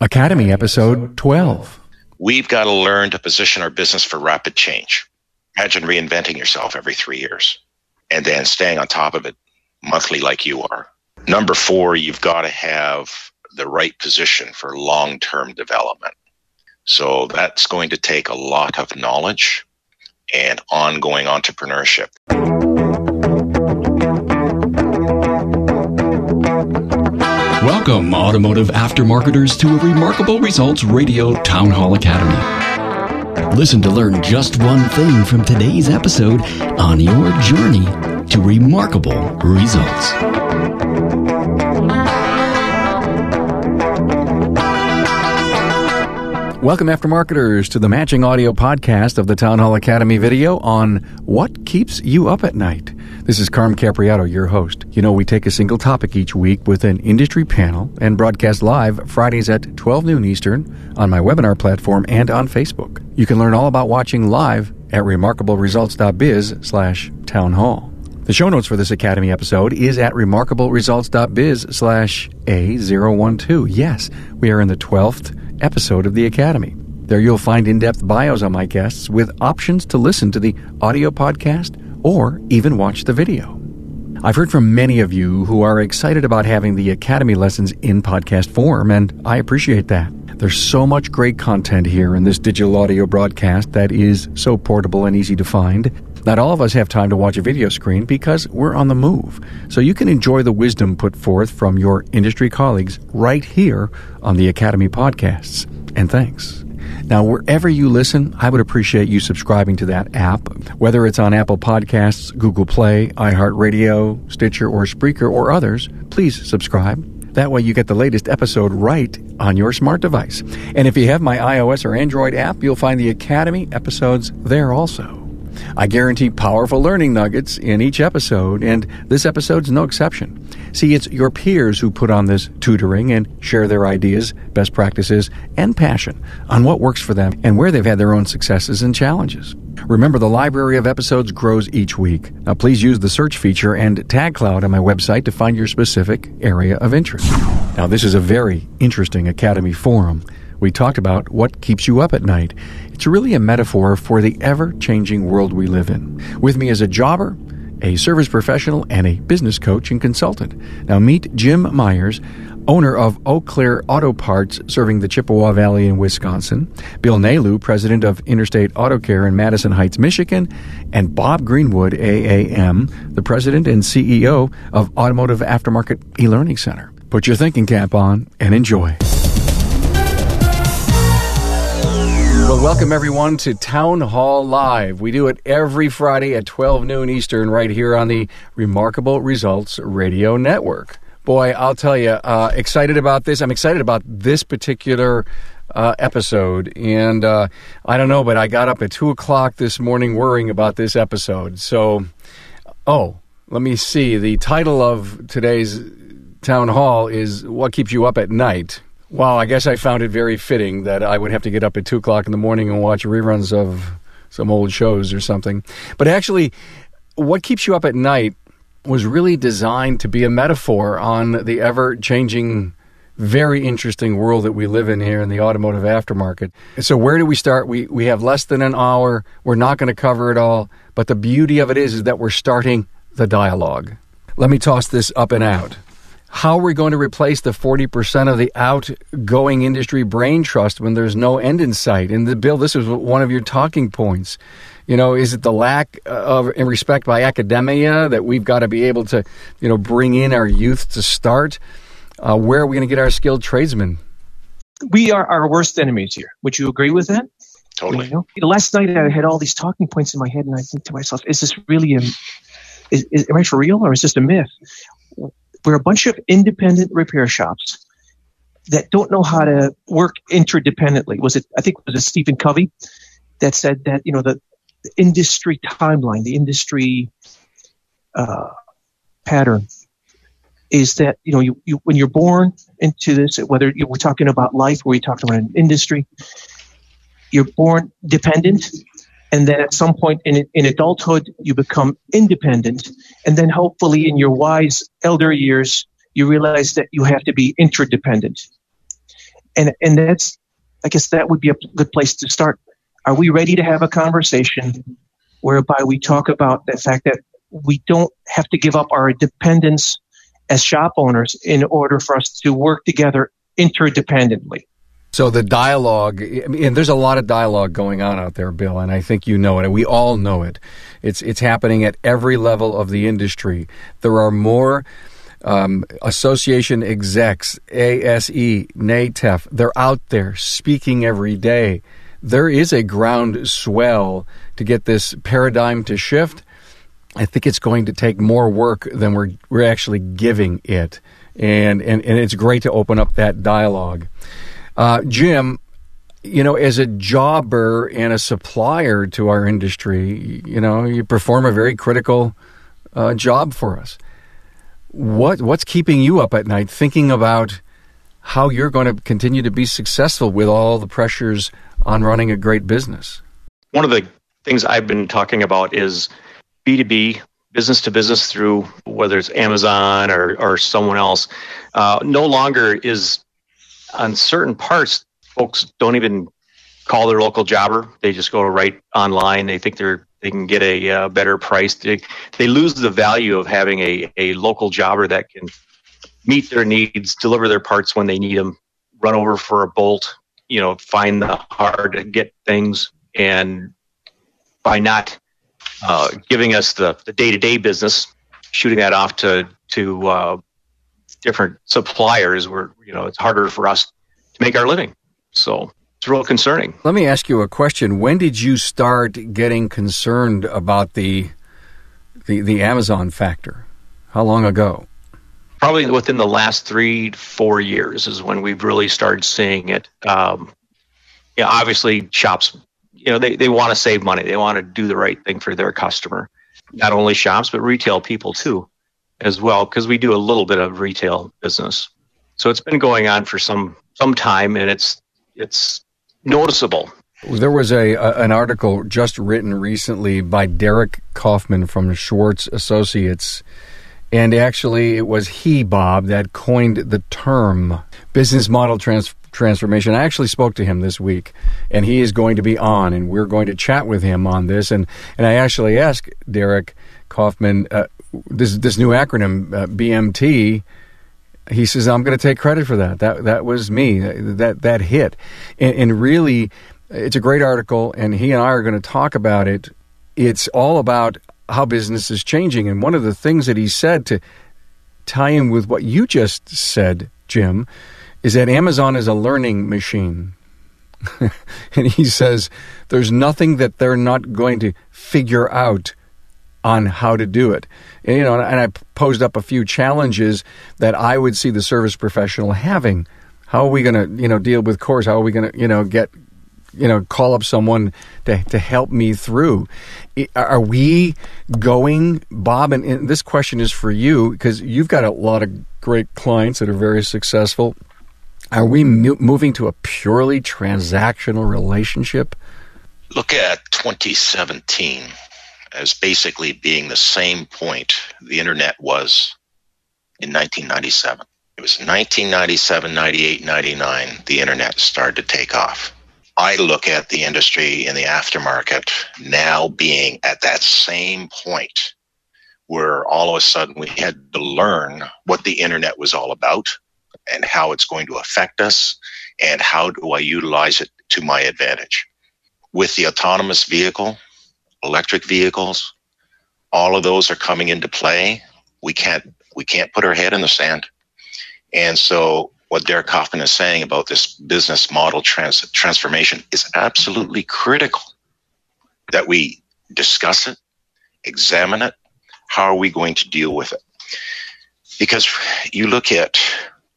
Academy episode 12. We've got to learn to position our business for rapid change. Imagine reinventing yourself every three years and then staying on top of it monthly like you are. Number four, you've got to have the right position for long term development. So that's going to take a lot of knowledge and ongoing entrepreneurship. Welcome, automotive aftermarketers, to a Remarkable Results Radio Town Hall Academy. Listen to learn just one thing from today's episode on your journey to remarkable results. Welcome, aftermarketers, to the matching audio podcast of the Town Hall Academy video on what keeps you up at night. This is Carm Capriotto, your host. You know, we take a single topic each week with an industry panel and broadcast live Fridays at 12 noon Eastern on my webinar platform and on Facebook. You can learn all about watching live at remarkableresults.biz slash town hall. The show notes for this Academy episode is at remarkableresults.biz slash A012. Yes, we are in the 12th episode of the Academy. There you'll find in depth bios on my guests with options to listen to the audio podcast or even watch the video. I've heard from many of you who are excited about having the Academy lessons in podcast form, and I appreciate that. There's so much great content here in this digital audio broadcast that is so portable and easy to find. Not all of us have time to watch a video screen because we're on the move. So you can enjoy the wisdom put forth from your industry colleagues right here on the Academy podcasts. And thanks. Now, wherever you listen, I would appreciate you subscribing to that app, whether it's on Apple Podcasts, Google Play, iHeartRadio, Stitcher, or Spreaker, or others. Please subscribe. That way, you get the latest episode right on your smart device. And if you have my iOS or Android app, you'll find the Academy episodes there also. I guarantee powerful learning nuggets in each episode, and this episode's no exception. See, it's your peers who put on this tutoring and share their ideas, best practices, and passion on what works for them and where they've had their own successes and challenges. Remember, the library of episodes grows each week. Now, please use the search feature and tag cloud on my website to find your specific area of interest. Now, this is a very interesting Academy forum we talked about what keeps you up at night. It's really a metaphor for the ever changing world we live in. With me as a jobber, a service professional, and a business coach and consultant. Now, meet Jim Myers, owner of Eau Claire Auto Parts, serving the Chippewa Valley in Wisconsin, Bill Nalu, president of Interstate Auto Care in Madison Heights, Michigan, and Bob Greenwood, AAM, the president and CEO of Automotive Aftermarket e-Learning Center. Put your thinking cap on and enjoy. Welcome everyone to Town Hall Live. We do it every Friday at 12 noon Eastern right here on the Remarkable Results Radio Network. Boy, I'll tell you, uh, excited about this. I'm excited about this particular uh, episode. And uh, I don't know, but I got up at 2 o'clock this morning worrying about this episode. So, oh, let me see. The title of today's town hall is What Keeps You Up at Night. Well, I guess I found it very fitting that I would have to get up at two o'clock in the morning and watch reruns of some old shows or something. But actually, what keeps you up at night was really designed to be a metaphor on the ever changing, very interesting world that we live in here in the automotive aftermarket. So, where do we start? We, we have less than an hour. We're not going to cover it all. But the beauty of it is, is that we're starting the dialogue. Let me toss this up and out. How are we going to replace the 40% of the outgoing industry brain trust when there's no end in sight? And the bill, this is one of your talking points. You know, is it the lack of in respect by academia that we've got to be able to, you know, bring in our youth to start? Uh, where are we going to get our skilled tradesmen? We are our worst enemies here. Would you agree with that? Totally. You know? Last night I had all these talking points in my head, and I think to myself, "Is this really a? Is, is, am I for real, or is this a myth?" We're a bunch of independent repair shops that don't know how to work interdependently. Was it? I think it was Stephen Covey that said that you know the, the industry timeline, the industry uh, pattern is that you know you, you when you're born into this, whether you, we're talking about life or we're talking about an industry, you're born dependent and then at some point in, in adulthood you become independent and then hopefully in your wise elder years you realize that you have to be interdependent and and that's I guess that would be a good place to start. Are we ready to have a conversation whereby we talk about the fact that we don't have to give up our independence as shop owners in order for us to work together interdependently? So the dialogue, and there's a lot of dialogue going on out there, Bill, and I think you know it. We all know it. It's it's happening at every level of the industry. There are more um, association execs, ASE, NATEF. They're out there speaking every day. There is a ground swell to get this paradigm to shift. I think it's going to take more work than we're we're actually giving it, and and, and it's great to open up that dialogue. Uh, Jim, you know, as a jobber and a supplier to our industry, you know, you perform a very critical uh, job for us. What what's keeping you up at night, thinking about how you're going to continue to be successful with all the pressures on running a great business? One of the things I've been talking about is B2B, business to business through whether it's Amazon or, or someone else. Uh, no longer is on certain parts, folks don't even call their local jobber. They just go right online. They think they're they can get a uh, better price. They, they lose the value of having a, a local jobber that can meet their needs, deliver their parts when they need them, run over for a bolt, you know, find the hard to get things. And by not uh, giving us the, the day-to-day business, shooting that off to, to uh, different suppliers where you know it's harder for us to make our living. So it's real concerning. Let me ask you a question. When did you start getting concerned about the the, the Amazon factor? How long ago? Probably within the last three four years is when we've really started seeing it. Um, you know, obviously shops, you know, they, they want to save money. They want to do the right thing for their customer. Not only shops, but retail people too as well because we do a little bit of retail business. So it's been going on for some some time, and it's it's noticeable. There was a, a, an article just written recently by Derek Kaufman from Schwartz Associates, and actually it was he, Bob, that coined the term business model trans- transformation. I actually spoke to him this week, and he is going to be on, and we're going to chat with him on this. and And I actually asked Derek Kaufman, uh, this this new acronym uh, BMT. He says I'm going to take credit for that. That that was me. That that hit, and, and really, it's a great article. And he and I are going to talk about it. It's all about how business is changing. And one of the things that he said to tie in with what you just said, Jim, is that Amazon is a learning machine. and he says there's nothing that they're not going to figure out on how to do it. And, you know, and I posed up a few challenges that I would see the service professional having. How are we going to, you know, deal with course? How are we going to, you know, get, you know, call up someone to to help me through? Are we going, Bob? And, and this question is for you because you've got a lot of great clients that are very successful. Are we moving to a purely transactional relationship? Look at 2017 as basically being the same point the internet was in 1997. It was 1997, 98, 99, the internet started to take off. I look at the industry in the aftermarket now being at that same point where all of a sudden we had to learn what the internet was all about and how it's going to affect us and how do I utilize it to my advantage. With the autonomous vehicle, electric vehicles, all of those are coming into play. We can't we can't put our head in the sand. And so what Derek Kaufman is saying about this business model trans- transformation is absolutely critical that we discuss it, examine it. How are we going to deal with it? Because you look at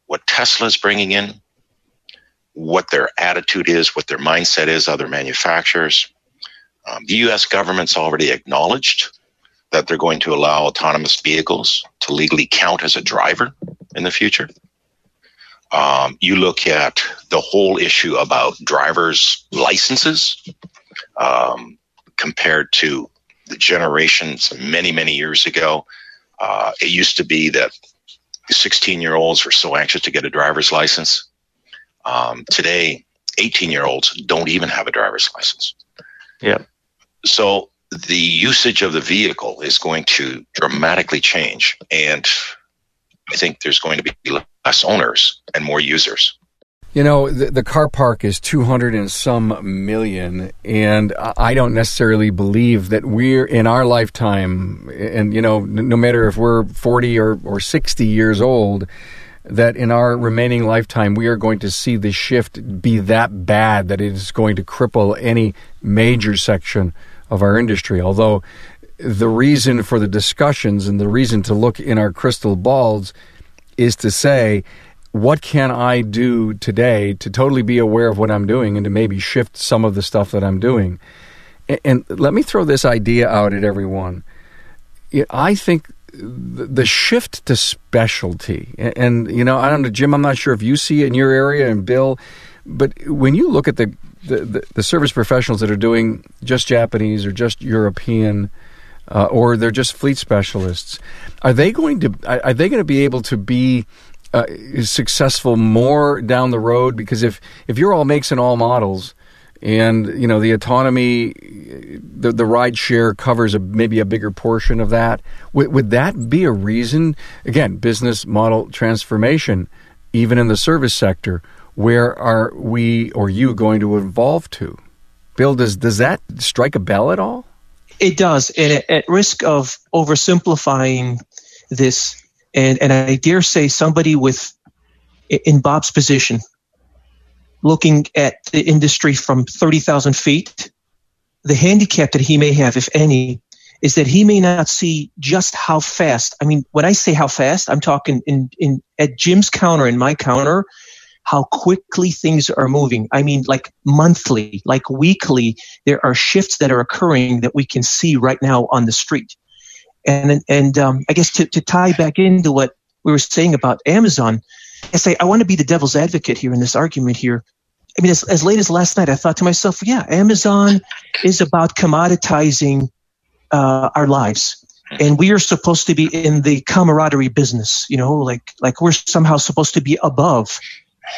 what Tesla is bringing in, what their attitude is, what their mindset is, other manufacturers, um, the U.S. government's already acknowledged that they're going to allow autonomous vehicles to legally count as a driver in the future. Um, you look at the whole issue about driver's licenses um, compared to the generations many, many years ago. Uh, it used to be that 16 year olds were so anxious to get a driver's license. Um, today, 18 year olds don't even have a driver's license. Yeah. So the usage of the vehicle is going to dramatically change. And I think there's going to be less owners and more users. You know, the, the, car park is 200 and some million, and I don't necessarily believe that we're in our lifetime, and, you know, no matter if we're 40 or, or 60 years old, that in our remaining lifetime we are going to see the shift be that bad that it is going to cripple any major section of our industry. Although the reason for the discussions and the reason to look in our crystal balls is to say, what can I do today to totally be aware of what I'm doing and to maybe shift some of the stuff that I'm doing? And, let me throw this idea out at everyone. I think the shift to specialty, and, you know, I don't know, Jim, I'm not sure if you see it in your area, and Bill, but when you look at the, the, the, service professionals that are doing just Japanese or just European, uh, or they're just fleet specialists, are they going to are they going to be able to be uh, successful more down the road? Because if if you're all makes and all models, and you know the autonomy, the the ride share covers a, maybe a bigger portion of that. Would, would that be a reason? Again, business model transformation, even in the service sector. Where are we or you going to evolve to? Bill, does does that strike a bell at all? It does, and at risk of oversimplifying this, and and I dare say somebody with in Bob's position, looking at the industry from thirty thousand feet, the handicap that he may have, if any, is that he may not see just how fast. I mean, when I say how fast, I'm talking in in at Jim's counter and my counter, how quickly things are moving. I mean, like monthly, like weekly, there are shifts that are occurring that we can see right now on the street. And and um, I guess to, to tie back into what we were saying about Amazon, I say I want to be the devil's advocate here in this argument here. I mean, as, as late as last night, I thought to myself, yeah, Amazon is about commoditizing uh, our lives, and we are supposed to be in the camaraderie business. You know, like like we're somehow supposed to be above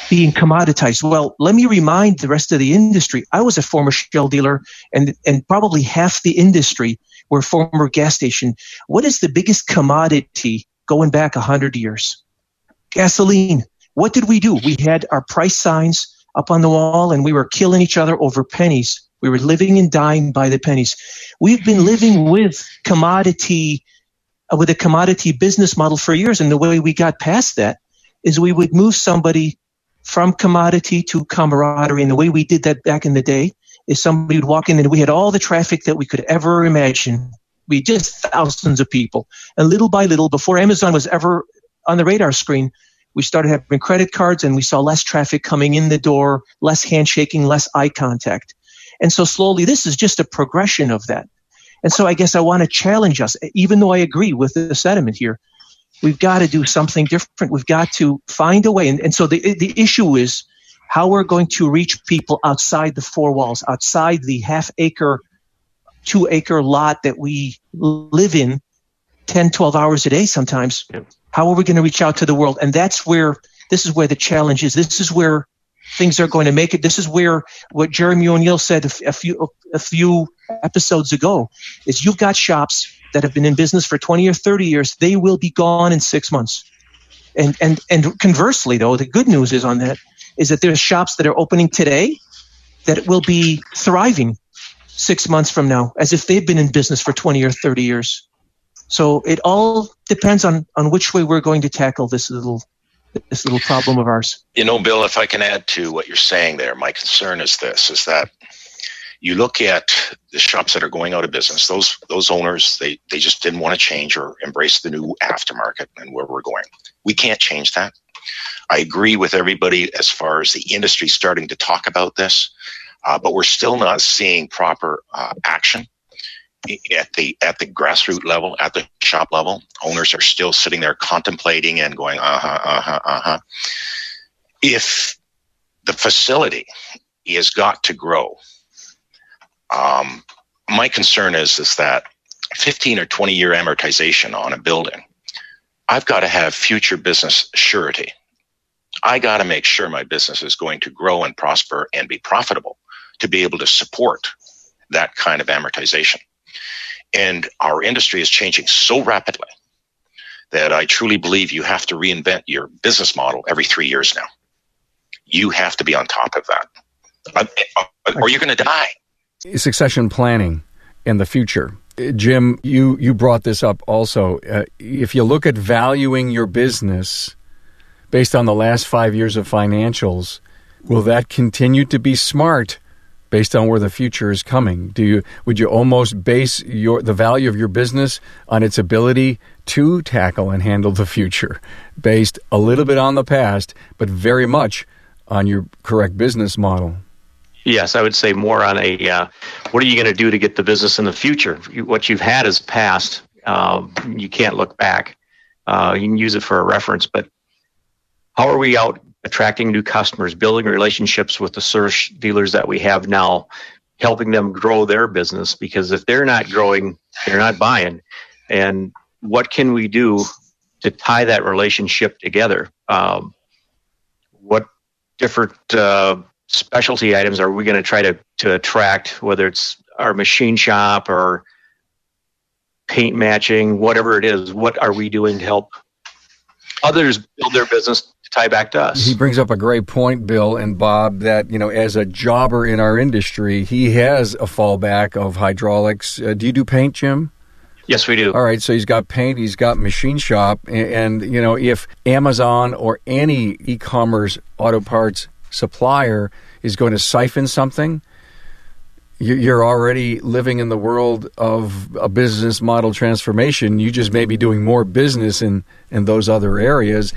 being commoditized. Well, let me remind the rest of the industry. I was a former Shell dealer, and and probably half the industry were former gas station. What is the biggest commodity going back a hundred years? Gasoline. What did we do? We had our price signs up on the wall, and we were killing each other over pennies. We were living and dying by the pennies. We've been living with commodity, uh, with a commodity business model for years, and the way we got past that is we would move somebody from commodity to camaraderie. And the way we did that back in the day is somebody would walk in and we had all the traffic that we could ever imagine. We just thousands of people. And little by little, before Amazon was ever on the radar screen, we started having credit cards and we saw less traffic coming in the door, less handshaking, less eye contact. And so slowly, this is just a progression of that. And so I guess I want to challenge us, even though I agree with the sentiment here, We've got to do something different. We've got to find a way. And, and so the, the issue is how we're going to reach people outside the four walls, outside the half acre, two acre lot that we live in 10, 12 hours a day sometimes. How are we going to reach out to the world? And that's where, this is where the challenge is. This is where things are going to make it. This is where what Jeremy O'Neill said a, a few, a few episodes ago is you've got shops that have been in business for 20 or 30 years, they will be gone in six months. And, and, and conversely, though, the good news is on that is that there's shops that are opening today that will be thriving six months from now as if they've been in business for 20 or 30 years. So it all depends on, on which way we're going to tackle this little this little problem of ours. You know, Bill, if I can add to what you're saying there, my concern is this is that you look at the shops that are going out of business those those owners they they just didn't want to change or embrace the new aftermarket and where we're going. We can't change that. I agree with everybody as far as the industry starting to talk about this uh, but we're still not seeing proper uh, action at the at the grassroots level at the shop level. Owners are still sitting there contemplating and going uh-huh uh-huh uh-huh. If the facility has got to grow um, my concern is is that 15 or 20 year amortization on a building, I've got to have future business surety. I got to make sure my business is going to grow and prosper and be profitable to be able to support that kind of amortization. And our industry is changing so rapidly that I truly believe you have to reinvent your business model every three years now. You have to be on top of that, or you're going to die. Succession planning in the future. Jim, you, you brought this up also. Uh, if you look at valuing your business based on the last five years of financials, will that continue to be smart based on where the future is coming? Do you would you almost base your the value of your business on its ability to tackle and handle the future, based a little bit on the past, but very much on your correct business model? Yes, I would say more on a uh, what are you going to do to get the business in the future? What you've had is past. Um, you can't look back. Uh, you can use it for a reference, but how are we out attracting new customers, building relationships with the service dealers that we have now, helping them grow their business. Because if they're not growing, they're not buying. And what can we do to tie that relationship together? Um, what different uh, specialty items are we going to try to to attract? Whether it's our machine shop or paint matching, whatever it is, what are we doing to help others build their business tie back to us. He brings up a great point, Bill and Bob, that, you know, as a jobber in our industry, he has a fallback of hydraulics. Uh, do you do paint, Jim? Yes, we do. All right, so he's got paint, he's got machine shop, and, and you know, if Amazon or any e-commerce auto parts supplier is going to siphon something, you're already living in the world of a business model transformation. You just may be doing more business in, in those other areas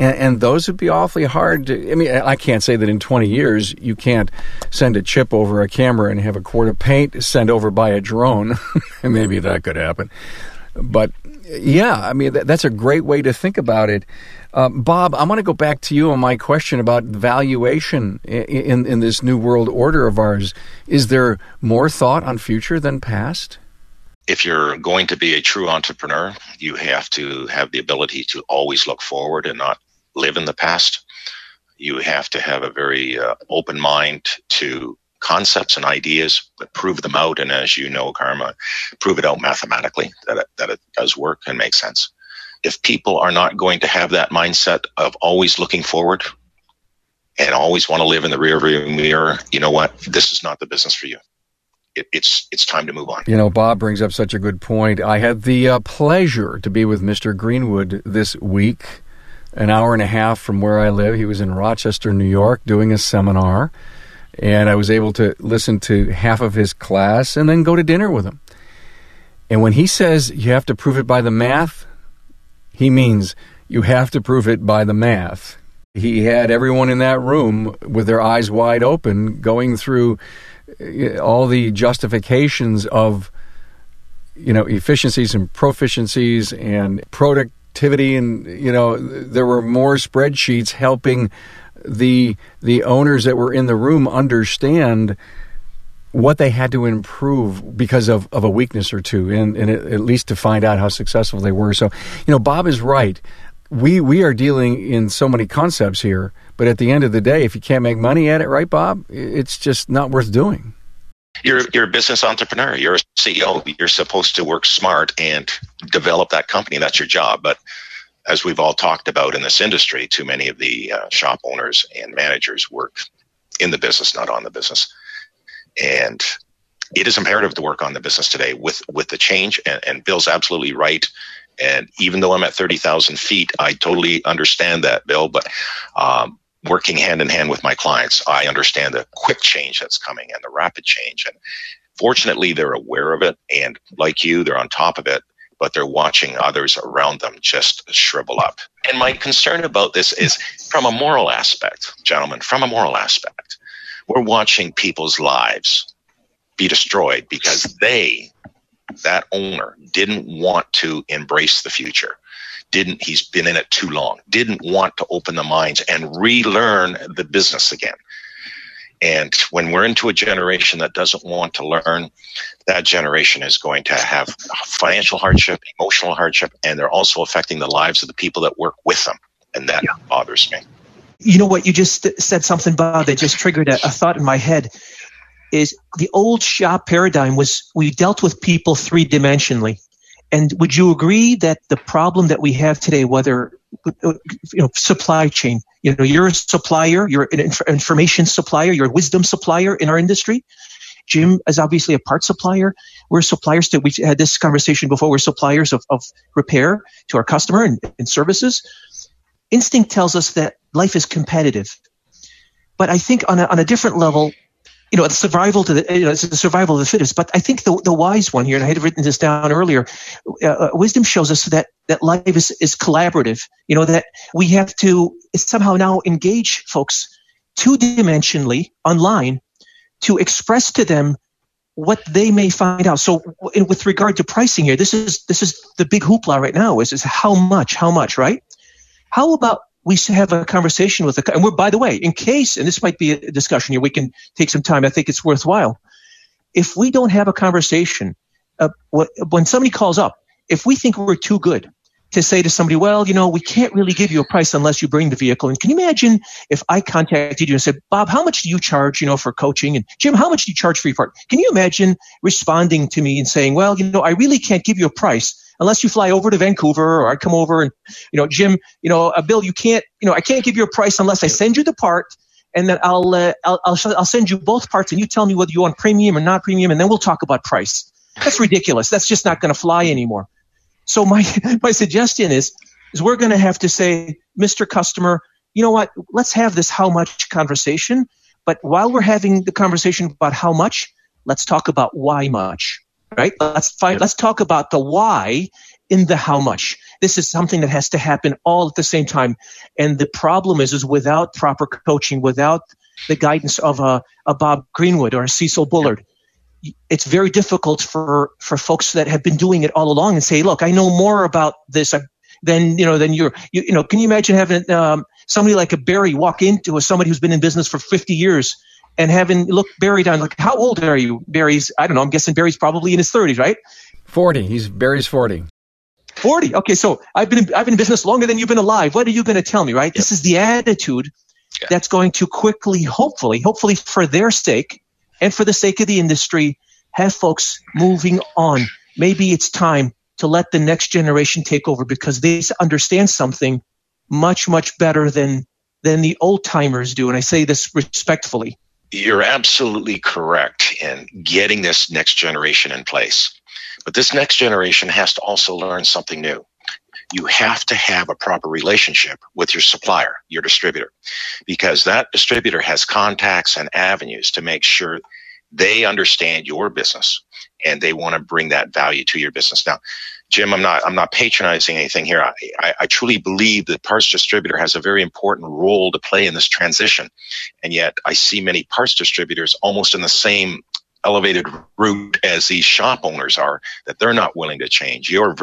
and, and, those would be awfully hard to. I mean, I can't say that in 20 years you can't send a chip over a camera and have a quart of paint sent over by a drone. Maybe that could happen. But yeah, I mean, that, that's a great way to think about it. Um, Bob, I want to go back to you on my question about valuation in, in, in this new world order of ours. Is there more thought on future than past? if you're going to be a true entrepreneur, you have to have the ability to always look forward and not live in the past. You have to have a very uh, open mind to concepts and ideas, but prove them out. And as you know, Karma, prove it out mathematically that it, that it does work and make sense. If people are not going to have that mindset of always looking forward and always want to live in the rear view mirror, you know what? This is not the business for you. It, it's it's time to move on. You know, Bob brings up such a good point. I had the uh, pleasure to be with Mr. Greenwood this week an hour and a half from where I live. He was in Rochester, New York, doing a seminar, and I was able to listen to half of his class and then go to dinner with him. And when he says you have to prove it by the math, he means you have to prove it by the math. He had everyone in that room with their eyes wide open going through uh, all the justifications of you know efficiencies and proficiencies and productivity and you know there were more spreadsheets helping the the owners that were in the room understand what they had to improve because of, of a weakness or two and, and at least to find out how successful they were so you know bob is right we we are dealing in so many concepts here but at the end of the day if you can't make money at it right bob it's just not worth doing you're you're a business entrepreneur. You're a CEO. You're supposed to work smart and develop that company. That's your job. But as we've all talked about in this industry, too many of the uh, shop owners and managers work in the business, not on the business. And it is imperative to work on the business today with with the change. And, and Bill's absolutely right. And even though I'm at thirty thousand feet, I totally understand that, Bill. But um, working hand in hand with my clients, I understand the quick change that's coming and the rapid change. And fortunately, they're aware of it. And like you, they're on top of it, but they're watching others around them just shrivel up. And my concern about this is from a moral aspect, gentlemen, from a moral aspect. We're watching people's lives be destroyed because they, that owner, didn't want to embrace the future didn't he's been in it too long didn't want to open the minds and relearn the business again and when we're into a generation that doesn't want to learn that generation is going to have financial hardship emotional hardship and they're also affecting the lives of the people that work with them and that yeah. bothers me You know what? You just said something, Bob, that just triggered a, a thought in my head. Is the old shop paradigm was we dealt with people three dimensionally. And would you agree that the problem that we have today, whether you know supply chain, you know you're a supplier, you're an inf- information supplier, you're a wisdom supplier in our industry. Jim is obviously a part supplier. We're suppliers to, we've had this conversation before, we're suppliers of, of repair to our customer and, and services. Instinct tells us that life is competitive. But I think on a, on a different level, you know, the survival to the, you know, it's the survival of the fittest. But I think the, the wise one here, and I had written this down earlier, uh, uh, wisdom shows us that, that life is, is collaborative. You know, that we have to somehow now engage folks two dimensionally online to express to them what they may find out. So, with regard to pricing here, this is this is the big hoopla right now. Is is how much? How much? Right? How about we have a conversation with the and we're by the way, in case and this might be a discussion here, we can take some time. I think it's worthwhile. If we don't have a conversation, uh, when somebody calls up, if we think we're too good, to say to somebody, well, you know, we can't really give you a price unless you bring the vehicle. And can you imagine if I contacted you and said, Bob, how much do you charge, you know, for coaching? And Jim, how much do you charge for your part? Can you imagine responding to me and saying, well, you know, I really can't give you a price unless you fly over to Vancouver or I come over and, you know, Jim, you know, uh, Bill, you can't, you know, I can't give you a price unless I send you the part and then I'll, uh, I'll, I'll, I'll send you both parts and you tell me whether you want premium or not premium and then we'll talk about price. That's ridiculous. That's just not going to fly anymore. So my, my suggestion is, is we're going to have to say, Mr. Customer, you know what? Let's have this how much conversation. But while we're having the conversation about how much, let's talk about why much, right? Let's find, let's talk about the why in the how much. This is something that has to happen all at the same time. And the problem is, is without proper coaching, without the guidance of a, a Bob Greenwood or a Cecil Bullard, it's very difficult for for folks that have been doing it all along and say, look, I know more about this than you know than you're you, you know. Can you imagine having um, somebody like a Barry walk into a somebody who's been in business for 50 years and having look Barry down like, how old are you? Barry's I don't know. I'm guessing Barry's probably in his 30s, right? 40. He's Barry's 40. 40. Okay, so I've been in, I've been in business longer than you've been alive. What are you going to tell me, right? Yep. This is the attitude yeah. that's going to quickly, hopefully, hopefully for their sake and for the sake of the industry, have folks moving on. Maybe it's time to let the next generation take over because they understand something much, much better than than the old timers do. And I say this respectfully. You're absolutely correct in getting this next generation in place. But this next generation has to also learn something new. You have to have a proper relationship with your supplier, your distributor, because that distributor has contacts and avenues to make sure they understand your business and they want to bring that value to your business. Now, Jim, I'm not I'm not patronizing anything here. I, I, I, truly believe that parts distributor has a very important role to play in this transition, and yet I see many parts distributors almost in the same elevated route as these shop owners are that they're not willing to change. You're,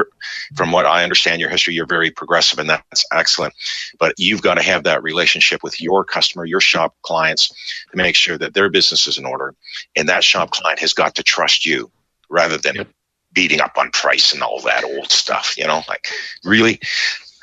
from what I understand your history, you're very progressive and that's excellent. But you've got to have that relationship with your customer, your shop clients to make sure that their business is in order. And that shop client has got to trust you rather than yep. beating up on price and all that old stuff, you know, like really.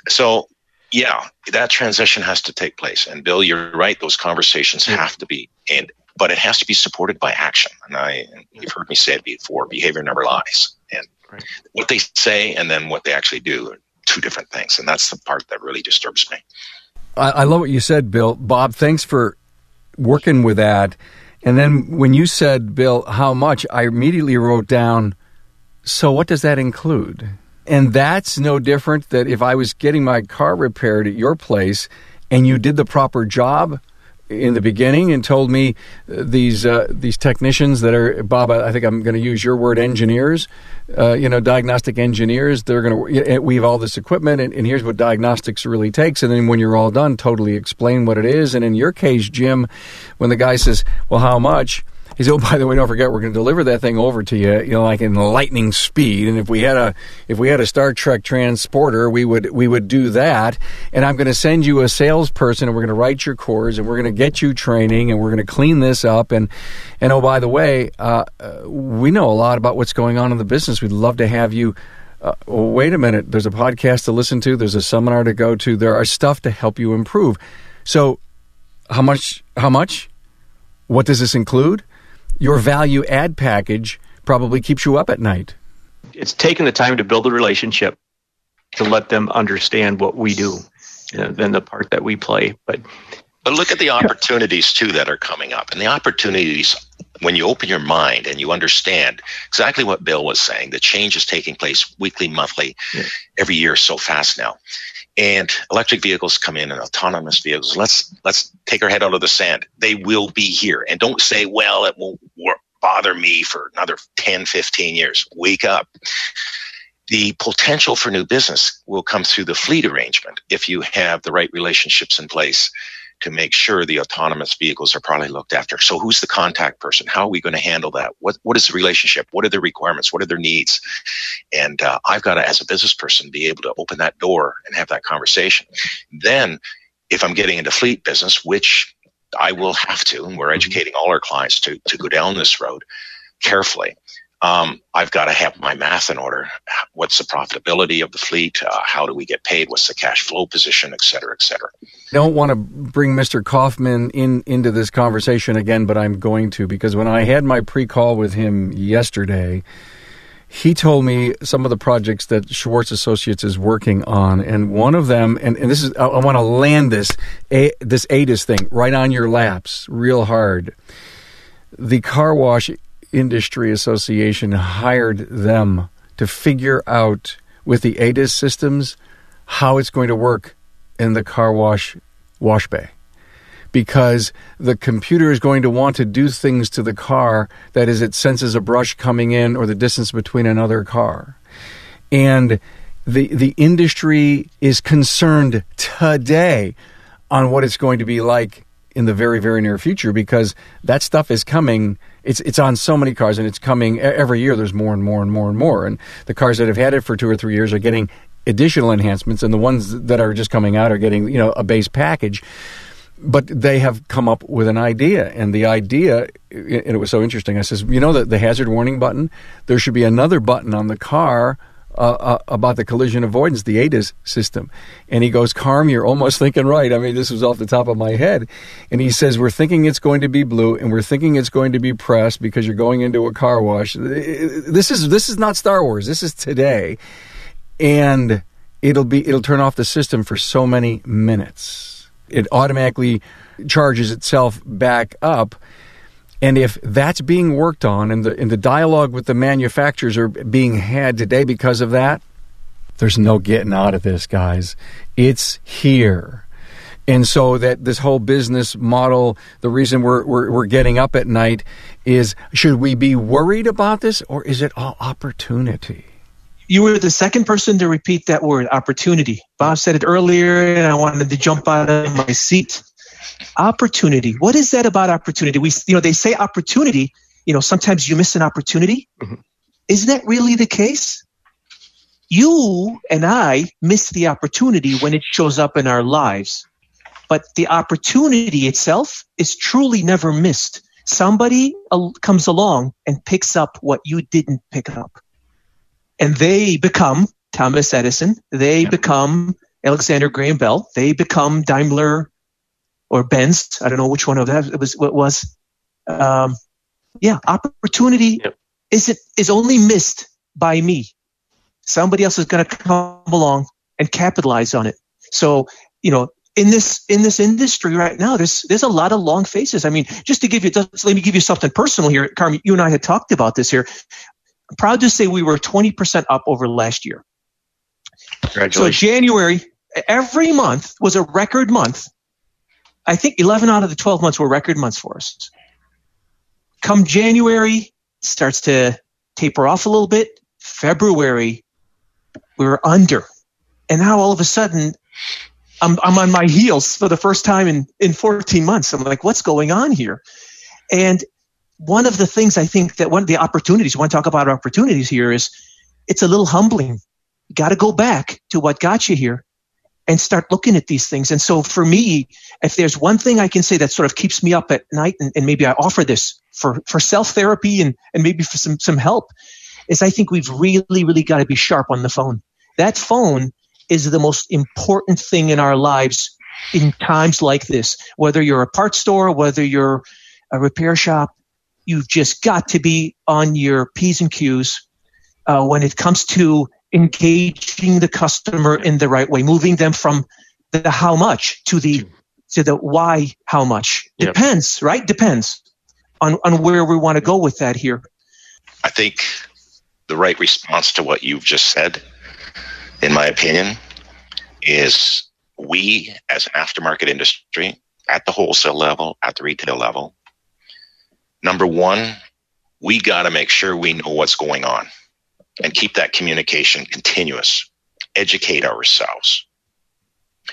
So yeah, that transition has to take place. And Bill, you're right. Those conversations have to be, and but it has to be supported by action. And I, you've heard me say it before, behavior never lies. And right. what they say and then what they actually do are two different things. And that's the part that really disturbs me. I, I love what you said, Bill. Bob, thanks for working with that. And then when you said, Bill, how much, I immediately wrote down, so what does that include? And that's no different that if I was getting my car repaired at your place and you did the proper job, in the beginning and told me uh, these uh, these technicians that are Bob. I think I'm going to use your word, engineers. Uh, you know, diagnostic engineers. They're going to we have all this equipment, and, and, here's what diagnostics really takes. And then when you're all done, totally explain what it is. And in your case, Jim, when the guy says, "Well, how much?" He said, "Oh, by the way, don't forget, we're going to deliver that thing over to you, you know, like in lightning speed. And if we had a if we had a Star Trek transporter, we would we would do that. And I'm going to send you a salesperson, and we're going to write your cores, and we're going to get you training, and we're going to clean this up. And and oh, by the way, uh, uh, we know a lot about what's going on in the business. We'd love to have you." Uh, well, wait a minute. There's a podcast to listen to. There's a seminar to go to. There are stuff to help you improve. So How much? How much? What does this include? Your value add package probably keeps you up at night. It's taking the time to build a relationship to let them understand what we do and the part that we play. But but look at the opportunities too that are coming up. And the opportunities when you open your mind and you understand exactly what Bill was saying, the change is taking place weekly, monthly, yeah. every year so fast now. And electric vehicles come in and autonomous vehicles. Let's let's take our head out of the sand. They will be here. And don't say, well, it won't bother me for another 10, 15 years. Wake up the potential for new business will come through the fleet arrangement if you have the right relationships in place to make sure the autonomous vehicles are properly looked after. So who's the contact person? How are we going to handle that? What what is the relationship? What are their requirements? What are their needs? And uh, I've got to, as a business person, be able to open that door and have that conversation. Then, if I'm getting into fleet business, which I will have to, and we're mm-hmm. educating all our clients to to go down this road carefully um, I've got to have my math in order. What's the profitability of the fleet? Uh, how do we get paid? What's the cash flow position, et cetera, et cetera? Don't want to bring Mr. Kaufman in into this conversation again, but I'm going to because when I had my pre-call with him yesterday, he told me some of the projects that Schwartz Associates is working on, and one of them, and, and this is I, I want to land this a, this ADAS thing right on your laps, real hard. The car wash Industry Association hired them to figure out with the ADAS systems how it's going to work in the car wash wash bay. Because the computer is going to want to do things to the car that is, it senses a brush coming in or the distance between another car. And the, the industry is concerned today on what it's going to be like in the very, very near future because that stuff is coming it's it's on so many cars and it's coming every year. There's more and more and more and more, and the cars that have had it for two or three years are getting additional enhancements, and the ones that are just coming out are getting you know a base package. But they have come up with an idea, and the idea, and it was so interesting. I says, you know, the, the hazard warning button. There should be another button on the car uh, uh, about the collision avoidance, the ADAS system. And he goes, Carm, you're almost thinking right. I mean, this was off the top of my head. And he says, We're thinking it's going to be blue and we're thinking it's going to be pressed because you're going into a car wash. This is this is not Star Wars. This is today. And it'll be it'll turn off the system for so many minutes. It automatically charges itself back up and if that's being worked on and the, and the dialogue with the manufacturers are being had today because of that, there's no getting out of this, guys. It's here. And so that this whole business model, the reason we're, we're, we're getting up at night is should we be worried about this or is it all opportunity? You were the second person to repeat that word, opportunity. Bob said it earlier, and I wanted to jump out of my seat opportunity. What is that about opportunity? We, you know, they say opportunity. You know, sometimes you miss an opportunity. Mm-hmm. Is that really the case? You and I miss the opportunity when it shows up in our lives, but the opportunity itself is truly never missed. Somebody comes along and picks up what you didn't pick up, and they become Thomas Edison. They yeah. become Alexander Graham Bell. They become Daimler or Benz. I don't know which one of that it was. What was? Um, yeah, opportunity yep. isn't is only missed by me. Somebody else is going to come along and capitalize on it. So you know, in this in this industry right now, there's there's a lot of long faces. I mean, just to give you, just let me give you something personal here, Carmen. You and I had talked about this here. I'm proud to say we were 20% up over last year. So January, every month was a record month I think 11 out of the 12 months were record months for us. Come January, starts to taper off a little bit. February, we were under. And now all of a sudden, I'm, I'm on my heels for the first time in, in 14 months. I'm like, what's going on here? And one of the things I think that one of the opportunities, when I talk about opportunities here is it's a little humbling. You got to go back to what got you here and start looking at these things. And so for me, if there's one thing I can say that sort of keeps me up at night, and, and maybe I offer this for, for self therapy and, and maybe for some, some help, is I think we've really, really got to be sharp on the phone. That phone is the most important thing in our lives in times like this, whether you're a parts store, whether you're a repair shop, you've just got to be on your P's and Q's uh, when it comes to engaging the customer in the right way, moving them from the how much to the to the why how much. Yep. Depends, right? Depends on, on where we want to go with that here. I think the right response to what you've just said, in my opinion, is we as an aftermarket industry at the wholesale level, at the retail level, number one, we got to make sure we know what's going on and keep that communication continuous, educate ourselves.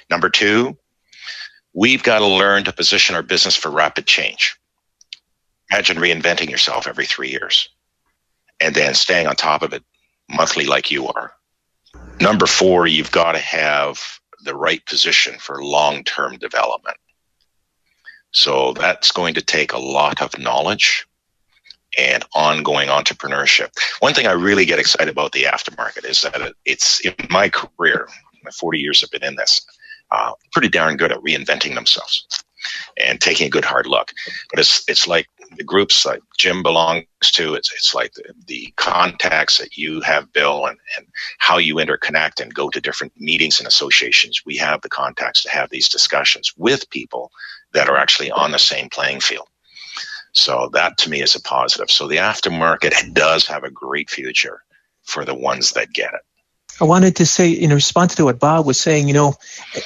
Number two, we've got to learn to position our business for rapid change. Imagine reinventing yourself every three years and then staying on top of it monthly like you are. Number four, you've got to have the right position for long term development. So that's going to take a lot of knowledge and ongoing entrepreneurship. One thing I really get excited about the aftermarket is that it's in my career, my 40 years I've been in this, uh, pretty darn good at reinventing themselves and taking a good hard look. But it's it's like the groups like Jim belongs to. It's it's like the, the contacts that you have, Bill, and, and how you interconnect and go to different meetings and associations. We have the contacts to have these discussions with people that are actually on the same playing field. So that to me is a positive. So the aftermarket does have a great future for the ones that get it. I wanted to say in response to what Bob was saying, you know,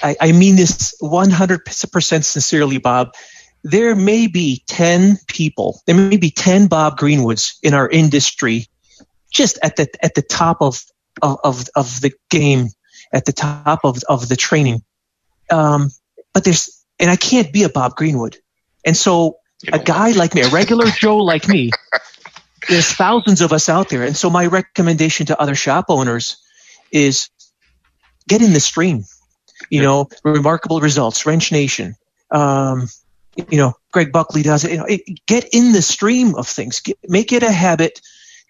I, I mean this 100% sincerely, Bob. There may be 10 people, there may be 10 Bob Greenwoods in our industry just at the, at the top of, of, of the game, at the top of, of the training. Um, but there's, and I can't be a Bob Greenwood. And so a guy like me, a regular Joe like me, there's thousands of us out there. And so my recommendation to other shop owners is get in the stream. You know, remarkable results, Wrench Nation. Um, you know, Greg Buckley does it. You know, it, get in the stream of things. Get, make it a habit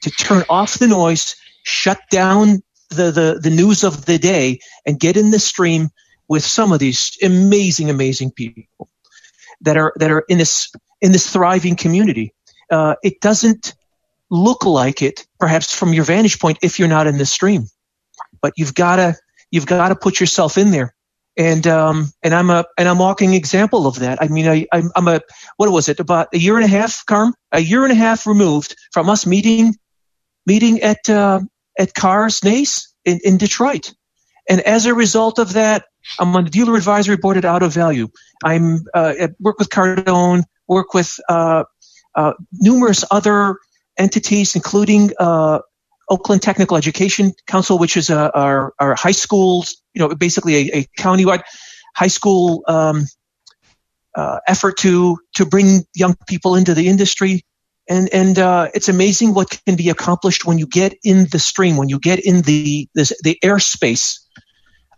to turn off the noise, shut down the, the, the news of the day, and get in the stream with some of these amazing, amazing people that are that are in this in this thriving community. Uh, it doesn't look like it, perhaps from your vantage point, if you're not in the stream but you've got to you've got to put yourself in there. And um, and I'm a and I'm walking example of that. I mean, I I'm, I'm a what was it about a year and a half, Carm? A year and a half removed from us meeting meeting at uh, at Cars NACE in, in Detroit. And as a result of that, I'm on the dealer advisory board at Auto Value. I'm uh, work with Cardone, work with uh, uh, numerous other entities, including uh, Oakland Technical Education Council, which is a, our, our high schools, you know, basically a, a countywide high school um, uh, effort to to bring young people into the industry. And and uh, it's amazing what can be accomplished when you get in the stream, when you get in the this, the airspace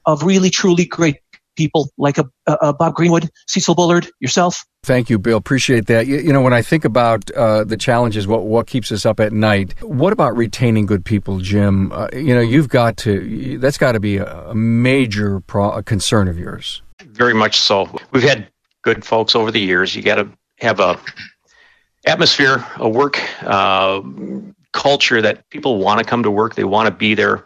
of really truly great people like a, a Bob Greenwood, Cecil Bullard, yourself. Thank you, Bill. Appreciate that. You, you know, when I think about uh, the challenges, what what keeps us up at night? What about retaining good people, Jim? Uh, you know, you've got to. That's got to be a, major pro- a concern of yours. Very much so. We've had good folks over the years. You got to have a atmosphere, a work uh, culture that people want to come to work. They want to be there.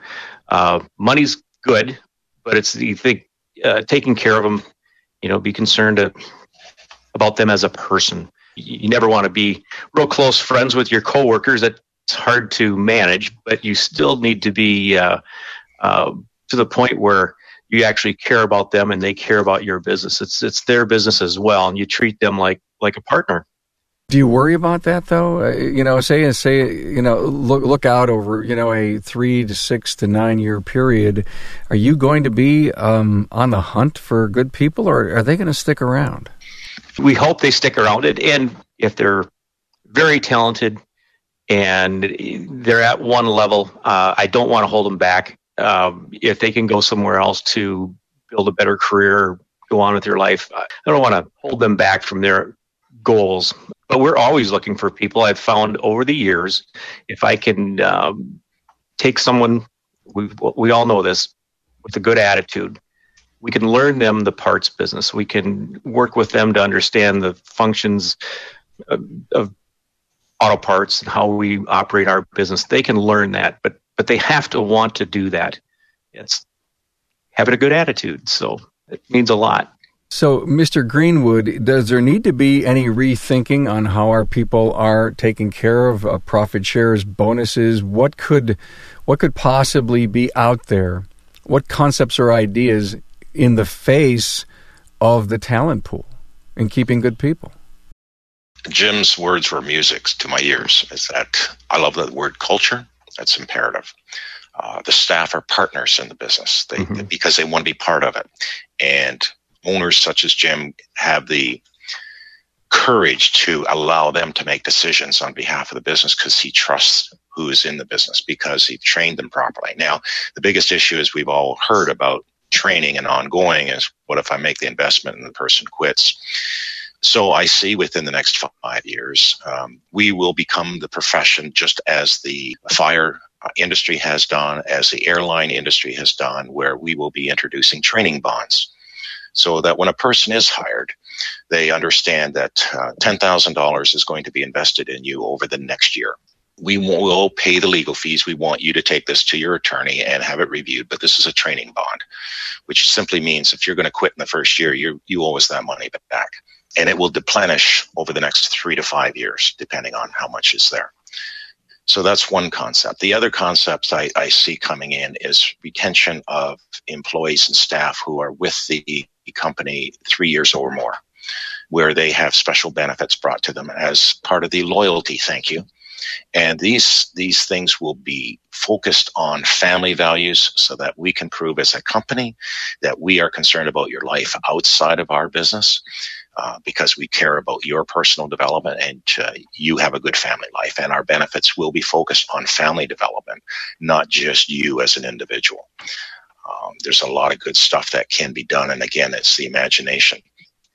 Uh, money's good, but it's you think uh, taking care of them. You know, be concerned to, about them as a person. You, never want to be real close friends with your coworkers. That's hard to manage, but you still need to be uh, uh, to the point where you actually care about them and they care about your business. It's it's their business as well, and you treat them like like a partner. Do you worry about that though? Uh, you know, say say you know look look out over you know a three to six to nine year period. Are you going to be um, on the hunt for good people, or are they going to stick around? We hope they stick around it, and if they're very talented and they're at one level, uh, I don't want to hold them back. Um, if they can go somewhere else to build a better career, go on with their life, I don't want to hold them back from their goals but we're always looking for people. I've found over the years, if I can um, take someone, we we all know this, with a good attitude, we can learn them the parts business. We can work with them to understand the functions of, of auto parts and how we operate our business. They can learn that, but but they have to want to do that. It's having a good attitude. So it means a lot. So, Mr. Greenwood, does there need to be any rethinking on how our people are taken care of? Uh, profit shares, bonuses. What could, what could possibly be out there? What concepts or ideas in the face of the talent pool and keeping good people? Jim's words were music to my ears. Is that I love that word culture. That's imperative. Uh, the staff are partners in the business they, mm-hmm. because they want to be part of it, and owners such as Jim have the courage to allow them to make decisions on behalf of the business because he trusts who is in the business because he trained them properly. Now, the biggest issue is we've all heard about training and ongoing is what if I make the investment and the person quits? So I see within the next five years, um, we will become the profession just as the fire industry has done, as the airline industry has done, where we will be introducing training bonds so that when a person is hired, they understand that uh, $10,000 is going to be invested in you over the next year. We will pay the legal fees. We want you to take this to your attorney and have it reviewed, but this is a training bond, which simply means if you're going to quit in the first year, you you owe us that money back. And it will deplenish over the next three to five years, depending on how much is there. So that's one concept. The other concept I, I, see coming in is retention of employees and staff who are with the company three years or more, where they have special benefits brought to them as part of the loyalty thank you. And these these things will be focused on family values so that we can prove as a company that we are concerned about your life outside of our business uh, because we care about your personal development and uh, you have a good family life. And our benefits will be focused on family development, not just you as an individual. Um, there's a lot of good stuff that can be done. And again, it's the imagination.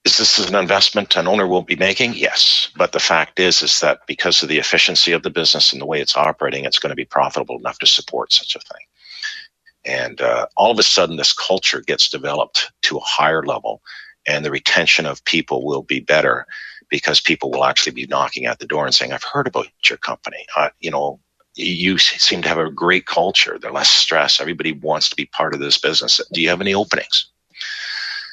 Is this an investment an owner will be making? Yes. But the fact is, is that because of the efficiency of the business and the way it's operating, it's going to be profitable enough to support such a thing. And uh, all of a sudden, this culture gets developed to a higher level, and the retention of people will be better because people will actually be knocking at the door and saying, "I've heard about your company. Uh, you know, you seem to have a great culture. They're less stressed. Everybody wants to be part of this business. Do you have any openings?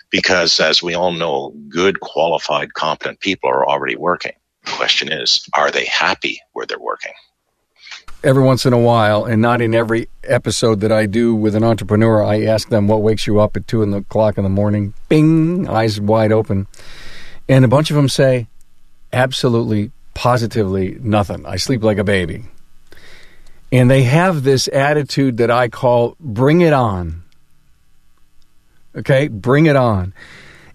Because as we all know, good, qualified, competent people are already working. The question is, are they happy where they're working? Every once in a while, and not in every episode that I do with an entrepreneur, I ask them what wakes you up at two in the clock in the morning. Bing, eyes wide open. And a bunch of them say, absolutely, positively nothing. I sleep like a baby. And they have this attitude that I call bring it on. Okay, bring it on.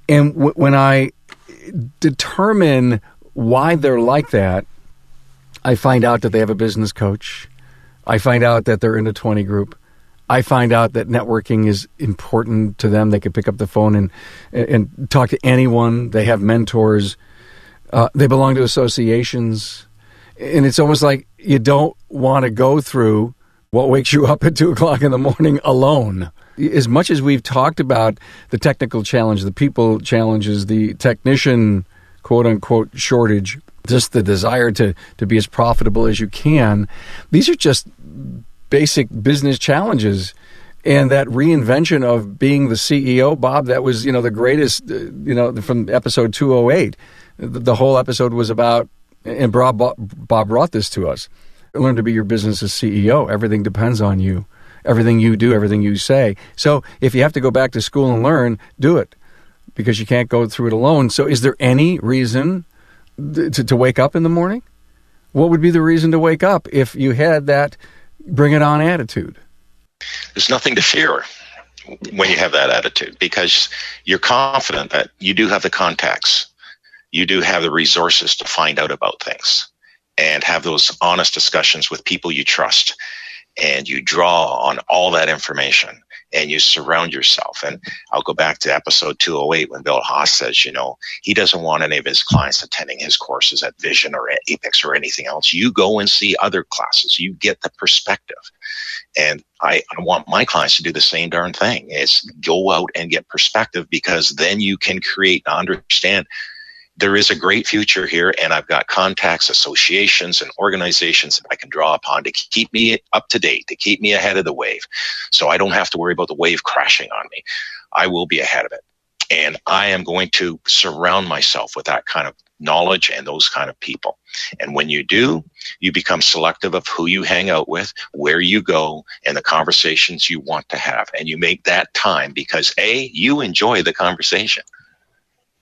And w- when I determine why they're like that, I find out that they have a business coach. I find out that they're in a 20 group. I find out that networking is important to them. They can pick up the phone and and talk to anyone. They have mentors. Uh, they belong to associations and it's almost like you don't want to go through what wakes you up at two o'clock in the morning alone. As much as we've talked about the technical challenge, the people challenges, the technician quote unquote shortage, just the desire to, to be as profitable as you can, these are just basic business challenges. And that reinvention of being the CEO, Bob, that was, you know, the greatest, uh, you know, from episode 208. The whole episode was about and Bob, Bob brought this to us. Learn to be your business's CEO. Everything depends on you. Everything you do, everything you say. So if you have to go back to school and learn, do it because you can't go through it alone. So is there any reason to, to wake up in the morning? What would be the reason to wake up if you had that bring it on attitude? There's nothing to fear when you have that attitude because you're confident that you do have the contacts you do have the resources to find out about things and have those honest discussions with people you trust. and you draw on all that information and you surround yourself. And I'll go back to episode 208 when Bill Haas says, you know, he doesn't want any of his clients attending his courses at Vision or at Apex or anything else. You go and see other classes. You get the perspective. And I, I want my clients to do the same darn thing. It's go out and get perspective because then you can create and understand there is a great future here and I've got contacts, associations and organizations that I can draw upon to keep me up to date, to keep me ahead of the wave. So I don't have to worry about the wave crashing on me. I will be ahead of it. And I am going to surround myself with that kind of knowledge and those kind of people. And when you do, you become selective of who you hang out with, where you go, and the conversations you want to have. And you make that time because A, you enjoy the conversation.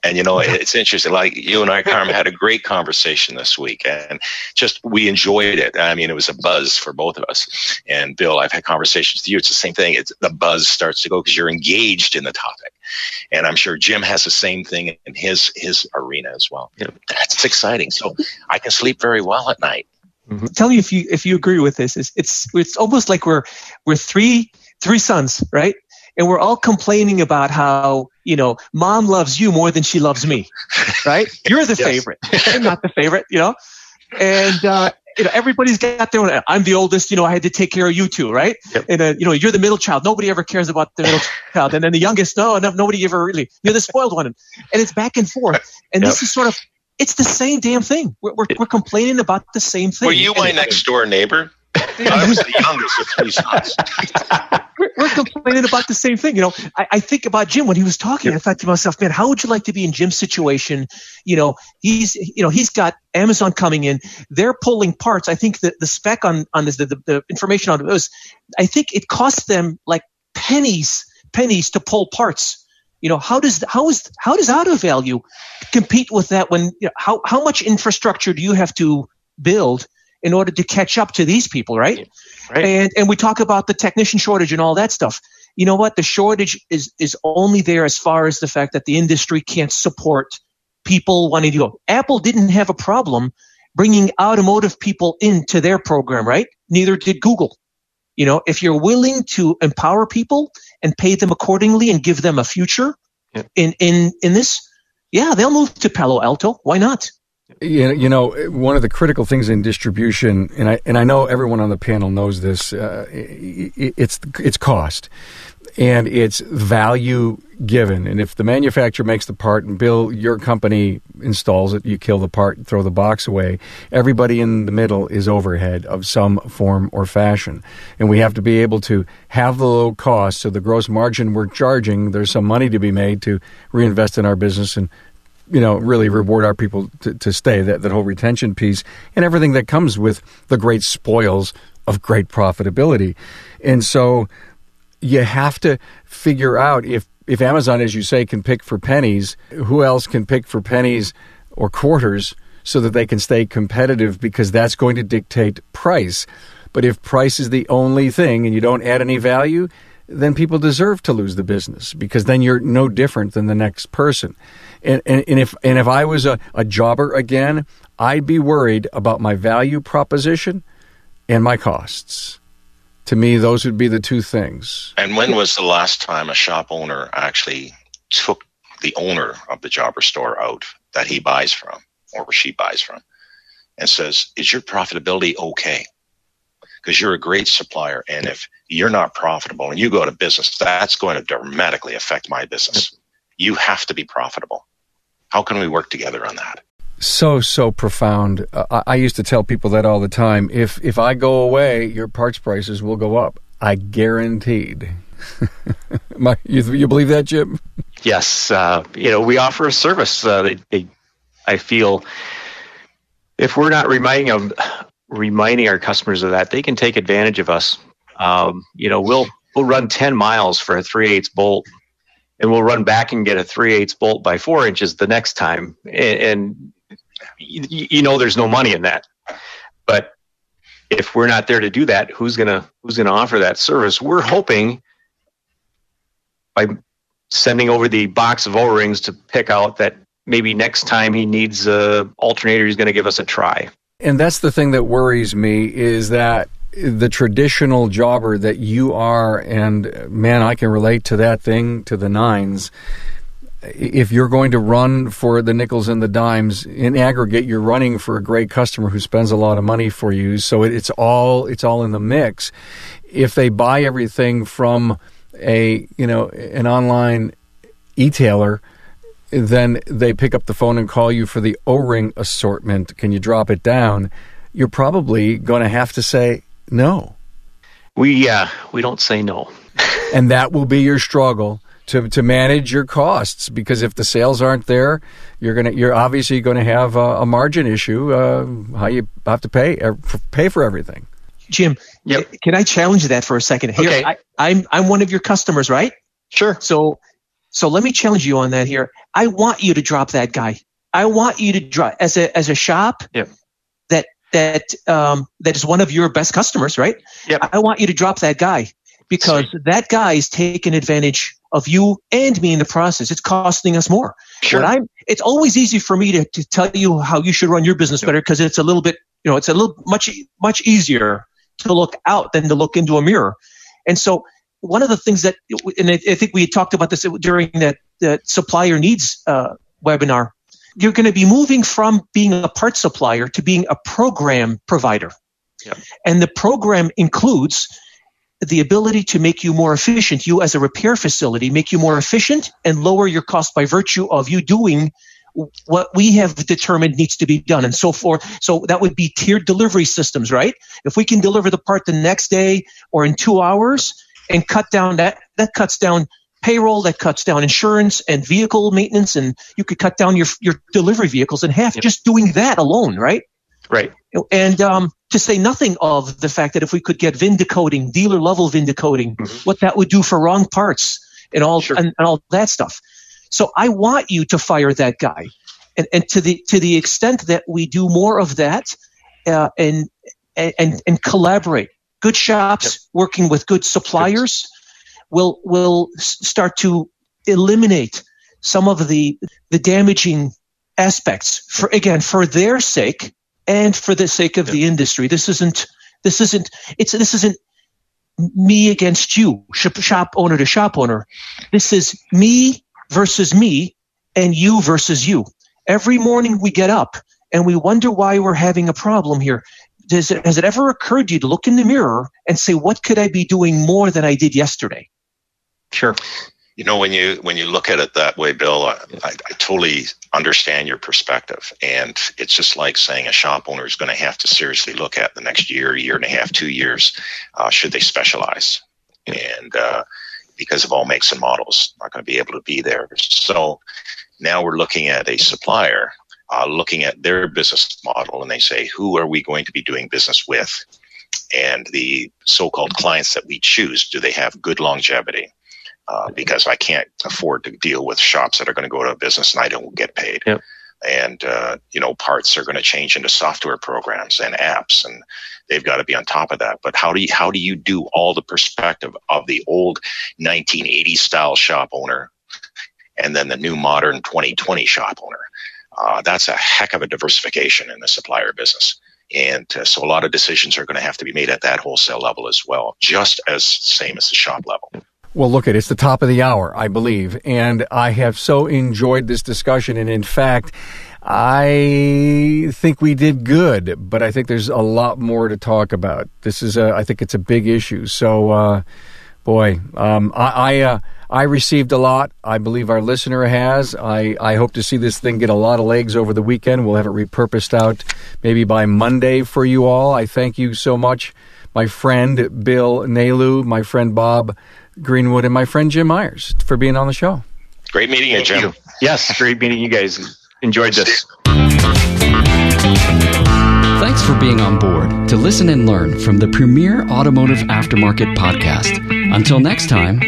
And you know, it's interesting. Like you and I, Carmen, had a great conversation this week, and just we enjoyed it. I mean, it was a buzz for both of us. And Bill, I've had conversations with you. It's the same thing. It's the buzz starts to go because you're engaged in the topic, and I'm sure Jim has the same thing in his his arena as well. That's exciting. So I can sleep very well at night. Mm-hmm. Tell me if you if you agree with this. It's it's it's almost like we're we're three three sons, right? And we're all complaining about how you know mom loves you more than she loves me right? You're the favorite. I'm not the favorite you know? And uh, you know everybody's got their own i'm the oldest you know i had to take care of you two right? Yep. and uh, you know you're the middle child. Nobody ever cares about the middle child. And then the youngest no, no nobody ever really you're the spoiled one. And, it's back and forth. And yep. this is sort of it's the same damn thing. We're, we're, we're complaining about the same thing. were you my next door neighbor I was the youngest of three sons. we're, we're, complaining about the same thing. You know, I, I think about Jim when he was talking. I thought to myself, man, how would you like to be in Jim's situation? You know, he's you know he's got Amazon coming in. They're pulling parts. I think that the spec on on this, the, the, the information on it was, I think it costs them like pennies pennies to pull parts. You know, how does how is how does auto value compete with that? When you know, how how much infrastructure do you have to build? In order to catch up to these people, right? right? And and we talk about the technician shortage and all that stuff. You know what? The shortage is is only there as far as the fact that the industry can't support people wanting to go. Apple didn't have a problem bringing automotive people into their program, right? Neither did Google. You know, if you're willing to empower people and pay them accordingly and give them a future yeah. in in in this, yeah, they'll move to Palo Alto. Why not? You know, one of the critical things in distribution, and I and I know everyone on the panel knows this. Uh, it's it's cost, and it's value given. And if the manufacturer makes the part and Bill, your company installs it, you kill the part, throw the box away. Everybody in the middle is overhead of some form or fashion, and we have to be able to have the low cost, so the gross margin we're charging, there's some money to be made to reinvest in our business and you know, really reward our people to, to stay, that, that whole retention piece and everything that comes with the great spoils of great profitability. And so you have to figure out if, if Amazon, as you say, can pick for pennies, who else can pick for pennies or quarters so that they can stay competitive because that's going to dictate price. But if price is the only thing and you don't add any value, then people deserve to lose the business because then you're no different than the next person. And, and, and if and if I was a, a jobber again, I'd be worried about my value proposition and my costs. To me, those would be the two things. And when was the last time a shop owner actually took the owner of the jobber store out that he buys from or she buys from and says, Is your profitability okay? Because you're a great supplier. And if you're not profitable and you go to business, that's going to dramatically affect my business. You have to be profitable. How can we work together on that? So so profound. Uh, I used to tell people that all the time. If if I go away, your parts prices will go up. I guaranteed. My, you, you believe that, Jim? Yes. Uh, you know, we offer a service. Uh, they, they, I feel if we're not reminding them, reminding our customers of that, they can take advantage of us. Um, you know, we'll we'll run ten miles for a three eighths bolt and we'll run back and get a 3 8 bolt by four inches the next time. And, and you, you know there's no money in that. But if we're not there to do that, who's gonna who's gonna offer that service? We're hoping by sending over the box of O-rings to pick out that maybe next time he needs a alternator, he's going to give us a try. And that's the thing that worries me is that the traditional jobber that you are, and man, I can relate to that thing to the nines. If you're going to run for the nickels and the dimes in aggregate, you're running for a great customer who spends a lot of money for you. So it, it's all it's all in the mix. If they buy everything from a you know an online e-tailer, then they pick up the phone and call you for the O-ring assortment. Can you drop it down? You're probably going to have to say no. We yeah, we don't say no. and that will be your struggle to to manage your costs because if the sales aren't there, you're gonna you're obviously going to have a, a, margin issue. Uh, how you have to pay er, pay for everything. Jim, yep. can I challenge that for a second? Here, okay. I, I'm I'm one of your customers, right? Sure. So so let me challenge you on that here. I want you to drop that guy. I want you to drop as a as a shop. Yep. That um, that is one of your best customers, right? Yep. I want you to drop that guy because Sweet. that guy is taking advantage of you and me in the process. It's costing us more. Sure. When I'm, it's always easy for me to, to tell you how you should run your business better because it's a little bit, you know, it's a little much much easier to look out than to look into a mirror. And so one of the things that, and I, think we talked about this during that, that supplier needs uh, webinar, you're going to be moving from being a part supplier to being a program provider. Yeah. And the program includes the ability to make you more efficient, you as a repair facility, make you more efficient and lower your cost by virtue of you doing what we have determined needs to be done and so forth. So that would be tiered delivery systems, right? If we can deliver the part the next day or in two hours, and cut down that that cuts down payroll, that cuts down insurance and vehicle maintenance, and you could cut down your your delivery vehicles in half yep. just doing that alone, right? Right. And um, to say nothing of the fact that if we could get VIN decoding, dealer level VIN decoding, mm-hmm. what that would do for wrong parts and all sure. and, and all that stuff. So I want you to fire that guy, and, and to the to the extent that we do more of that, uh, and and and collaborate good shops yep. working with good suppliers will will start to eliminate some of the the damaging aspects for again for their sake and for the sake of yep. the industry this isn't this isn't it's this isn't me against you shop, shop owner to shop owner this is me versus me and you versus you every morning we get up and we wonder why we're having a problem here does it, has it ever occurred to you to look in the mirror and say, what could I be doing more than I did yesterday? Sure. You know, when you when you look at it that way, Bill, I, I, I totally understand your perspective, and it's just like saying a shop owner is going to have to seriously look at the next year, year and a half, two years, uh, should they specialize, and uh, because of all makes and models, not going to be able to be there. So now we're looking at a supplier uh, looking at their business model and they say, who are we going to be doing business with? And the so-called clients that we choose, do they have good longevity? Uh, because I can't afford to deal with shops that are going to go to a business and I don't get paid. Yep. And, uh, you know, parts are going to change into software programs and apps and they've got to be on top of that. But how do you, how do you do all the perspective of the old 1980s style shop owner and then the new modern 2020 shop owner? uh, that's a heck of a diversification in the supplier business. And uh, so a lot of decisions are going to have to be made at that wholesale level as well, just as same as the shop level. Well, look at it's the top of the hour, I believe, and I have so enjoyed this discussion. And in fact, I think we did good, but I think there's a lot more to talk about. This is a, I think it's a big issue. So, uh, boy, um, I, I uh, I received a lot. I believe our listener has. I, I hope to see this thing get a lot of legs over the weekend. We'll have it repurposed out maybe by Monday for you all. I thank you so much, my friend Bill Nalu, my friend Bob Greenwood, and my friend Jim Myers for being on the show. Great meeting you, Jim. You. Yes, great meeting you guys. Enjoyed this. Thanks for being on board to listen and learn from the premier automotive aftermarket podcast. Until next time,